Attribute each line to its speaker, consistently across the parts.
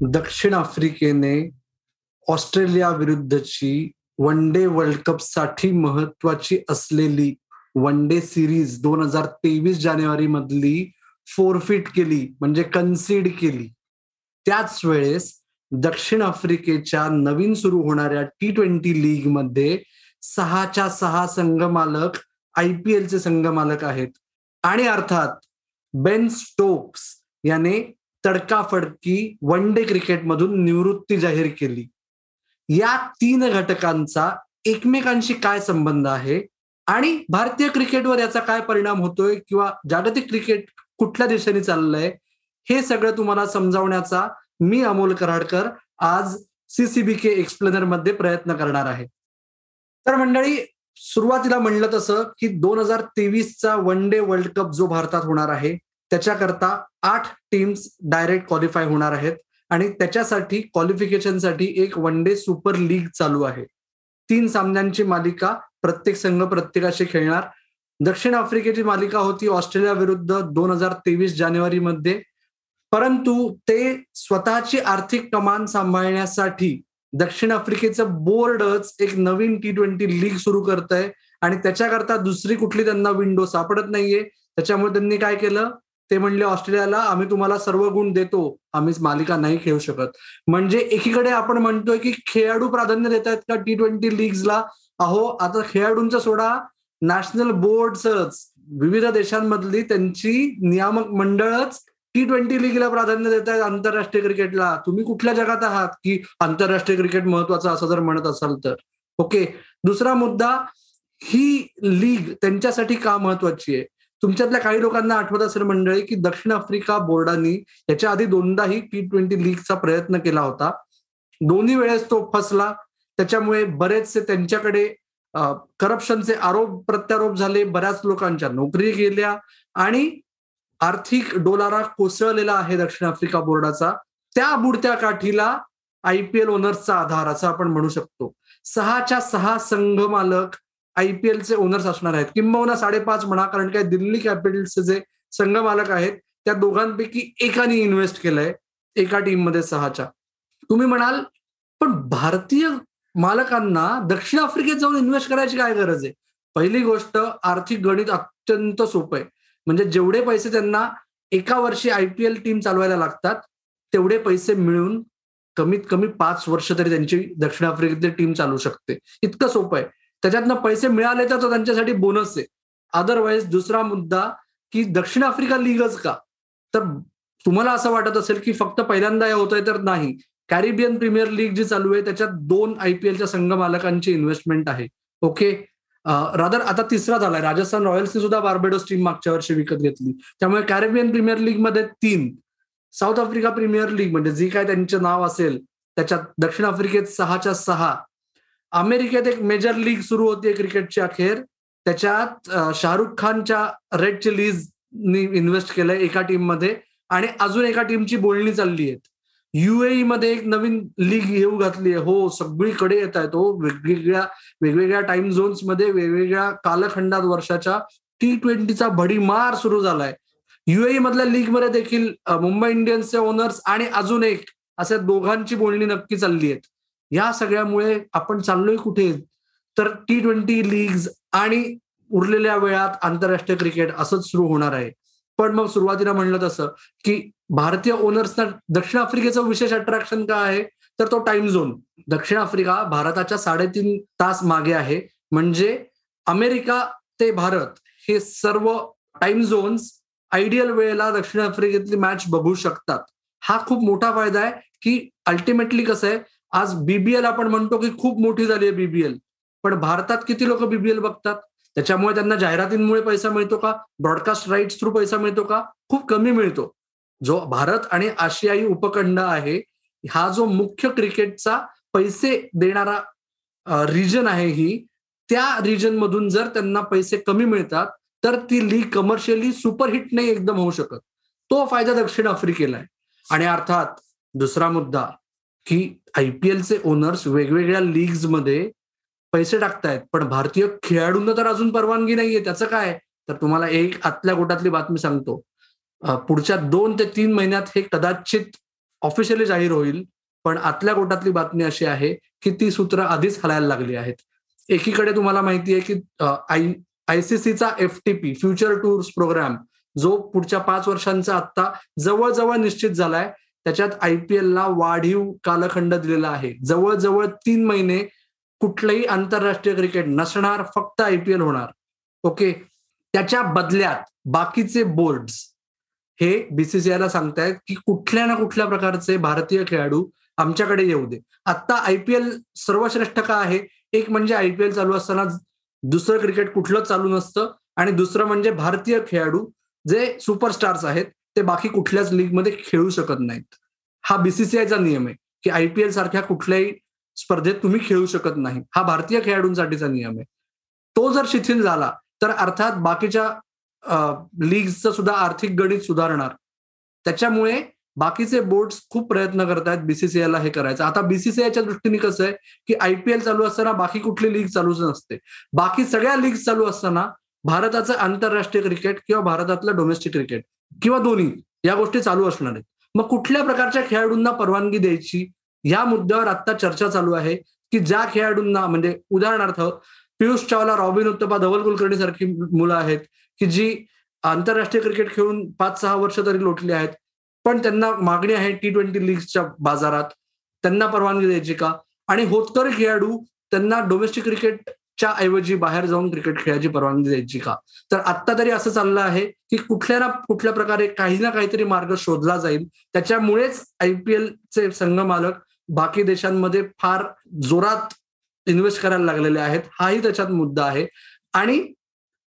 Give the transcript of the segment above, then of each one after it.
Speaker 1: दक्षिण आफ्रिकेने ऑस्ट्रेलिया विरुद्धची वन डे वर्ल्ड कपसाठी महत्वाची असलेली वन डे सिरीज दोन हजार तेवीस जानेवारी मधली फोरफिट केली म्हणजे कन्सिड केली. त्याच वेळेस दक्षिण आफ्रिकेच्या नवीन सुरू होणाऱ्या टी ट्वेंटी लीगमध्ये सहाच्या सहा संघ मालक आय पी एलचे संघ मालक आहेत. आणि अर्थात बेन स्टोक्स याने तडकाफडकी वन डे क्रिकेटमधून निवृत्ती जाहीर केली. या तीन घटकांचा एकमेकांशी काय संबंध आहे? आणि भारतीय क्रिकेटवर याचा काय परिणाम होतोय? किंवा जागतिक क्रिकेट कुठल्या दिशेने चाललंय? हे सगळं तुम्हाला समजावण्याचा मी अमोल कराडकर आज सीसीबी के एक्सप्लेनरमध्ये प्रयत्न करणार आहे. तर मंडळी सुरुवातीला म्हणलं तसं की दोन हजार तेवीसचा वन डे वर्ल्ड कप जो भारतात होणार आहे त्याच्याकरता आठ टीम्स डायरेक्ट क्वालिफाय होणार आहेत. आणि त्याच्यासाठी क्वालिफिकेशनसाठी एक वन डे सुपर लीग चालू आहे. तीन सामन्यांची मालिका प्रत्येक संघ प्रत्येकाशी खेळणार. दक्षिण आफ्रिकेची मालिका होती ऑस्ट्रेलिया विरुद्ध दोन हजार तेवीस जानेवारीमध्ये परंतु ते स्वतःची आर्थिक कमान सांभाळण्यासाठी दक्षिण आफ्रिकेचं बोर्डच एक नवीन टी ट्वेंटी लीग सुरू करत आहे आणि त्याच्याकरता दुसरी कुठली त्यांना विंडो सापडत नाहीये. त्याच्यामुळे त्यांनी काय केलं? ते म्हणले ऑस्ट्रेलियाला आम्ही तुम्हाला सर्व गुण देतो. आम्ही मालिका नाही खेळू शकत. म्हणजे एकीकडे आपण म्हणतोय की खेळाडू प्राधान्य देत आहेत का टी ट्वेंटी लीगला अहो आता खेळाडूंचा सोडा. नॅशनल बोर्डच विविध देशांमधली त्यांची नियामक मंडळच टी ट्वेंटी लीगला प्राधान्य देत आहेत आंतरराष्ट्रीय क्रिकेटला. तुम्ही कुठल्या जगात आहात की आंतरराष्ट्रीय क्रिकेट महत्वाचं असं जर म्हणत असाल तर? ओके. दुसरा मुद्दा ही लीग त्यांच्यासाठी का महत्वाची आहे? तुमच्यातल्या काही लोकांना आठवत असेल मंडळी की दक्षिण आफ्रिका बोर्डाने याच्या आधी दोनदाही टी ट्वेंटी लीगचा प्रयत्न केला होता. दोन्ही वेळेस तो फसला. त्याच्यामुळे बरेचसे त्यांच्याकडे करप्शनचे आरोप प्रत्यारोप झाले बऱ्याच लोकांच्या नोकरी गेल्या आणि आर्थिक डोलारा कोसळलेला आहे दक्षिण आफ्रिका बोर्डाचा. त्या बुडत्या काठीला आय पी एल ओनर्सचा आधार असं आपण म्हणू शकतो. सहाच्या सहा संघ मालक आयपीएलचे ओनर्स असणार आहेत. किंबहुना साडेपाच म्हणा कारण काय दिल्ली कॅपिटल्सचे जे संघ मालक आहेत त्या दोघांपैकी एकाने इन्व्हेस्ट केलंय एका टीममध्ये सहाच्या. तुम्ही म्हणाल पण भारतीय मालकांना दक्षिण आफ्रिकेत जाऊन इन्व्हेस्ट करायची काय गरज आहे? पहिली गोष्ट आर्थिक गणित अत्यंत सोपं आहे. म्हणजे जेवढे पैसे त्यांना एका वर्षी आय पी एल टीम चालवायला लागतात तेवढे पैसे मिळून कमीत कमी पाच वर्ष तरी त्यांची दक्षिण आफ्रिकेतली टीम चालू शकते. इतकं सोपं आहे. त्याच्यातनं पैसे मिळाले तर तो त्यांच्यासाठी बोनस आहे. अदरवाईज दुसरा मुद्दा की दक्षिण आफ्रिका लीगच का? तर तुम्हाला असं वाटत असेल की फक्त पहिल्यांदा हे होत आहे तर नाही. कॅरिबियन प्रीमियर लीग जी चालू आहे त्याच्यात दोन आय पी एलच्या संघ मालकांची इन्व्हेस्टमेंट आहे. ओके रादर आता तिसरा झालाय. राजस्थान रॉयल्सने सुद्धा बार्बेडोस टीम मागच्या वर्षी विकत घेतली. त्यामुळे कॅरेबियन प्रीमियर लीगमध्ये तीन. साऊथ आफ्रिका प्रीमियर लीग म्हणजे जी काय त्यांचे नाव असेल त्याच्यात दक्षिण आफ्रिकेत सहाच्या सहा. अमेरिकेत एक मेजर लीग सुरू होती क्रिकेटची अखेर. त्याच्यात शाहरुख खानच्या रेड चिलीजनी इन्व्हेस्ट केलंय एका टीममध्ये आणि अजून एका टीमची बोलणी चालली आहेत युएई मध्ये एक नवीन लीग येऊ घातली आहे. हो सगळीकडे येत आहेत. हो वेगवेगळ्या वेगवेगळ्या टाइम झोन्समध्ये वेगवेगळ्या कालखंडात वर्षाच्या टी ट्वेंटीचा भडीमार सुरू झालाय. युएई मधल्या लीगमध्ये देखील मुंबई इंडियन्सचे ओनर्स आणि अजून एक अशा दोघांची बोलणी नक्की चालली आहेत या सगळ्यामुळे आपण चाललोय कुठे? तर टी ट्वेंटी लीग आणि उरलेल्या वेळात आंतरराष्ट्रीय क्रिकेट असंच सुरू होणार आहे. पण मग सुरुवातीला म्हणलं तसं की भारतीय ओनर्सना दक्षिण आफ्रिकेचं विशेष अट्रॅक्शन काय आहे? तर तो टाइम झोन दक्षिण आफ्रिका भारताच्या साडेतीन तास मागे आहे. म्हणजे अमेरिका ते भारत हे सर्व टाइम झोन्स आयडियल वेळेला दक्षिण आफ्रिकेतली मॅच बघू शकतात. हा खूप मोठा फायदा आहे की अल्टिमेटली कसं आहे? आज बीबीएल आपण म्हणतो की खूप मोठी झाली आहे बीबीएल पण भारतात किती लोक बीबीएल बघतात? त्याच्यामुळे त्यांना जाहिरातींमुळे पैसा मिळतो का? ब्रॉडकास्ट राईट्स थ्रू पैसा मिळतो का? खूप कमी मिळतो. जो भारत आणि आशियाई उपखंड आहे हा जो मुख्य क्रिकेटचा पैसे देणारा रिजन आहे ही त्या रिजन मधून जर त्यांना पैसे कमी मिळतात तर ती लीग कमर्शियली सुपरहिट नाही एकदम होऊ शकत. तो फायदा दक्षिण आफ्रिकेला आहे. आणि अर्थात दुसरा मुद्दा की आय पी एलचे ओनर्स वेगवेगळ्या लीग्समध्ये पैसे टाकतायत. पण भारतीय खेळाडूंना तर अजून परवानगी नाहीये. त्याचं काय? तर तुम्हाला एक आतल्या गोटातली बातमी सांगतो. पुढच्या दोन ते तीन महिन्यात हे कदाचित ऑफिशियली जाहीर होईल पण आतल्या गोटातली बातमी अशी आहे की ती सूत्र आधीच हलायला लागली आहेत. एकीकडे तुम्हाला माहिती आहे की I आयसीसीचा F T P future tours programme जो पुढच्या पाच वर्षांचा आता जवळजवळ निश्चित झालाय त्याच्यात आयपीएलला वाढीव कालखंड दिलेला आहे. जवळजवळ तीन महिने कुठलंही आंतरराष्ट्रीय क्रिकेट नसणार फक्त आयपीएल होणार. ओके त्याच्या बदल्यात बाकीचे बोर्ड्स हे बीसीसीआयला सांगतायत की कुठल्या ना कुठल्या प्रकारचे भारतीय खेळाडू आमच्याकडे येऊ दे. आता आयपीएल सर्वश्रेष्ठ का आहे? एक म्हणजे आयपीएल चालू असताना दुसरं क्रिकेट कुठलंच चालू नसतं आणि दुसरं म्हणजे भारतीय खेळाडू जे सुपरस्टार्स आहेत ते बाकी कुठल्याच लीगमध्ये खेळू शकत नाहीत. हा बीसीसीआयचा नियम आहे की आयपीएल सारख्या कुठल्याही स्पर्धेत तुम्ही खेळू शकत नाही. हा भारतीय खेळाडूंसाठीचा नियम आहे. तो जर शिथिल झाला तर अर्थात बाकीच्या लीगचं सुद्धा आर्थिक गणित सुधारणार. त्याच्यामुळे बाकीचे बोर्ड्स खूप प्रयत्न करतायत बीसीसीआयला हे करायचं. आता बीसीसीआयच्या दृष्टीने कसं आहे की आयपीएल चालू असताना बाकी कुठली लीग चालूच नसते. बाकी सगळ्या लीग चालू असताना भारताचं आंतरराष्ट्रीय क्रिकेट किंवा भारतातलं डोमेस्टिक क्रिकेट किंवा दोन्ही या गोष्टी चालू असणार आहेत. मग कुठल्या प्रकारच्या खेळाडूंना परवानगी द्यायची? या मुद्द्यावर आता चर्चा चालू आहे की ज्या खेळाडूंना म्हणजे उदाहरणार्थ पियुष चावला रॉबिन उत्तपा धवल कुलकर्णी सारखी मुलं आहेत की जी आंतरराष्ट्रीय क्रिकेट खेळून पाच सहा वर्ष तरी लोटली आहेत पण त्यांना मागणी आहे टी ट्वेंटी लीगच्या बाजारात. त्यांना परवानगी द्यायची का? आणि होतकर खेळाडू त्यांना डोमेस्टिक क्रिकेट च्या ऐवजी बाहेर जाऊन क्रिकेट खेळायची परवानगी द्यायची का? तर आत्ता तरी असं चाललं आहे की कुठल्या ना कुठल्या प्रकारे काही ना काहीतरी मार्ग शोधला जाईल. त्याच्यामुळेच आयपीएलचे संघ मालक बाकी देशांमध्ये फार जोरात इन्व्हेस्ट करायला लागलेले आहेत. हाही त्याच्यात मुद्दा आहे. आणि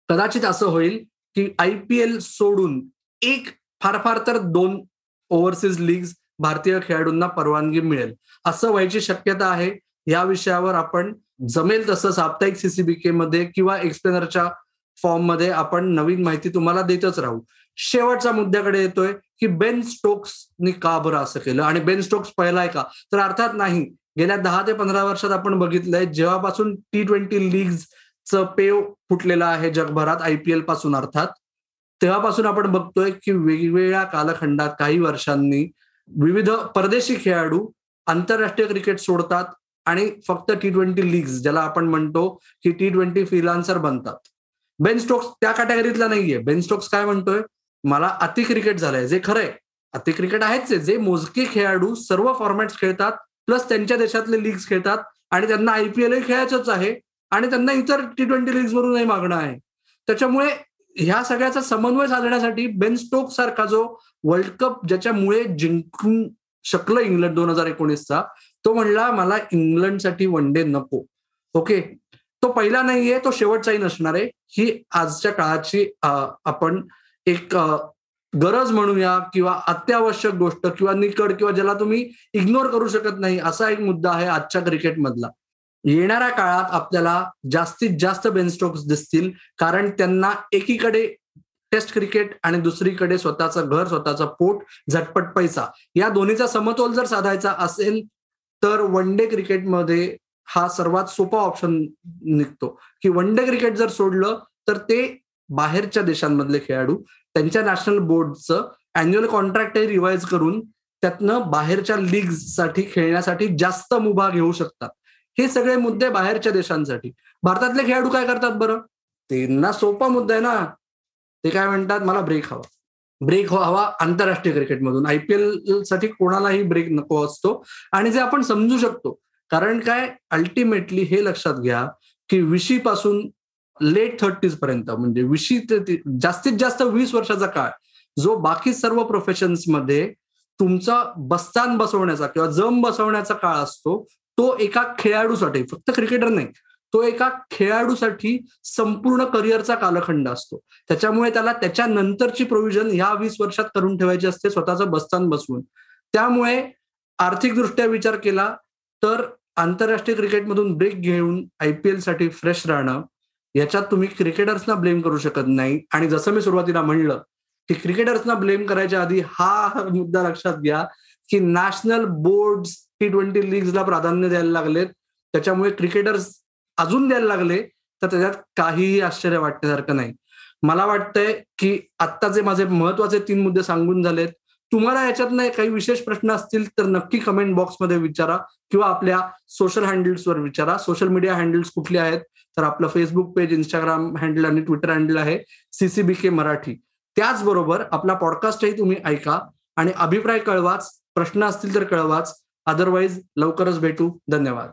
Speaker 1: कदाचित असं होईल की आयपीएल सोडून एक फार फार तर दोन ओव्हरसीज लीग्स भारतीय खेळाडूंना परवानगी मिळेल. असं व्हायची शक्यता आहे. या विषयावर आपण जमेल तसं साप्ताहिक सीसीबीके मध्ये किंवा एक्सप्लेनरच्या फॉर्ममध्ये आपण नवीन माहिती तुम्हाला देतच राहू. शेवटच्या मुद्द्याकडे येतोय की बेन स्टोक्सनी का बरं असं केलं? आणि बेन स्टोक्स पहिलाय का? तर अर्थात नाही. गेल्या दहा ते पंधरा वर्षात आपण बघितलंय जेव्हापासून टी ट्वेंटी लीगचं पेव फुटलेलं आहे जगभरात आयपीएलपासून अर्थात तेव्हापासून आपण बघतोय की वेगवेगळ्या कालखंडात काही वर्षांनी विविध परदेशी खेळाडू आंतरराष्ट्रीय क्रिकेट सोडतात. आणि फक्त टी ट्वेंटी लीग्स ज्याला आपण म्हणतो की टी ट्वेंटी फ्रीलान्सर बनतात. बेन स्टोक्स त्या कॅटेगरीतला नाहीये. बेन स्टोक्स काय म्हणतोय? मला अति क्रिकेट झालंय. जे खरंय अति क्रिकेट आहेच जे मोजके खेळाडू सर्व फॉर्मॅट्स खेळतात प्लस त्यांच्या देशातले लीग्स खेळतात आणि त्यांना आयपीएलही खेळायचंच आहे आणि त्यांना इतर टी ट्वेंटी लीग वरूनही मागणं आहे. त्याच्यामुळे ह्या सगळ्याचा समन्वय साधण्यासाठी बेन स्टोक सारखा जो वर्ल्ड कप ज्याच्यामुळे जिंकून शकलं इंग्लंड दोन हजार एकोणीसचा तो म्हणला मला इंग्लंडसाठी वन डे नको. ओके तो पहिला नाहीये तो शेवटचाही नसणार आहे. ही आजच्या काळाची आपण एक गरज म्हणूया किंवा अत्यावश्यक गोष्ट किंवा निकड किंवा ज्याला तुम्ही इग्नोर करू शकत नाही असा एक मुद्दा आहे आजच्या क्रिकेटमधला येणाऱ्या काळात आपल्याला जास्तीत जास्त बेनस्ट्रोक्स दिसतील कारण त्यांना एकीकडे टेस्ट क्रिकेट आणि दुसरीकडे स्वतःचं घर स्वतःचा पोट झटपट पैसा. या दोन्हीचा समतोल जर साधायचा असेल तर वन डे क्रिकेटमध्ये हा सर्वात सोपा ऑप्शन निघतो. की वन डे क्रिकेट जर सोडलं तर ते बाहेरच्या देशांमधले खेळाडू त्यांच्या नॅशनल बोर्डचं अॅन्युअल कॉन्ट्रॅक्ट रिवाइज करून त्यातनं बाहेरच्या साठी खेळण्यासाठी जास्त मुभा घेऊ शकतात. हे सगळे मुद्दे बाहेरच्या देशांसाठी. भारतातले खेळाडू काय करतात बरं? त्यांना सोपा मुद्दा आहे ना. ते काय म्हणतात? मला ब्रेक हवा. ब्रेक हो- हवा आंतरराष्ट्रीय क्रिकेटमधून. आयपीएलसाठी कोणालाही ब्रेक नको असतो. आणि जे आपण समजू शकतो कारण काय? अल्टिमेटली हे लक्षात घ्या की विशी पासून लेट थर्टीज पर्यंत म्हणजे विशी ते जास्तीत जास्त वीस वर्षाचा काळ जो बाकी सर्व प्रोफेशन्समध्ये तुमचा बस्तान बसवण्याचा किंवा जम बसवण्याचा काळ असतो तो एका खेळाडूसाठी फक्त क्रिकेटर नाही तो एका खेळाडूसाठी संपूर्ण करिअरचा कालखंड असतो. त्याच्यामुळे त्याला त्याच्या नंतरची प्रोव्हिजन ह्या वीस वर्षात करून ठेवायची असते स्वतःचं बस्तान बसवून. त्यामुळे आर्थिकदृष्ट्या विचार केला तर आंतरराष्ट्रीय क्रिकेटमधून ब्रेक घेऊन आयपीएलसाठी फ्रेश राहणं याच्यात तुम्ही क्रिकेटर्सना ब्लेम करू शकत नाही. आणि जसं मी सुरुवातीला म्हणलं की क्रिकेटर्सना ब्लेम करायच्या आधी हा मुद्दा लक्षात घ्या की नॅशनल बोर्ड टी ट्वेंटी लीगला प्राधान्य द्यायला लागलेत. त्याच्यामुळे क्रिकेटर्स अजून द्यायला लागले तर त्याच्यात काहीही आश्चर्य वाटण्यासारखं नाही. मला वाटतंय की आत्ताचे माझे महत्त्वाचे तीन मुद्दे सांगून झालेत तुम्हाला याच्यातनं काही विशेष प्रश्न असतील तर नक्की कमेंट बॉक्समध्ये विचारा किंवा आपल्या सोशल हँडल्सवर विचारा. सोशल मीडिया हँडल्स कुठले आहेत? तर आपलं फेसबुक पेज इंस्टाग्राम हँडल आणि ट्विटर हँडल आहे सीसीबी के मराठी. त्याचबरोबर आपला पॉडकास्टही तुम्ही ऐका आणि अभिप्राय कळवाच प्रश्न असतील तर कळवाच. अदरवाईज लवकरच भेटू. धन्यवाद.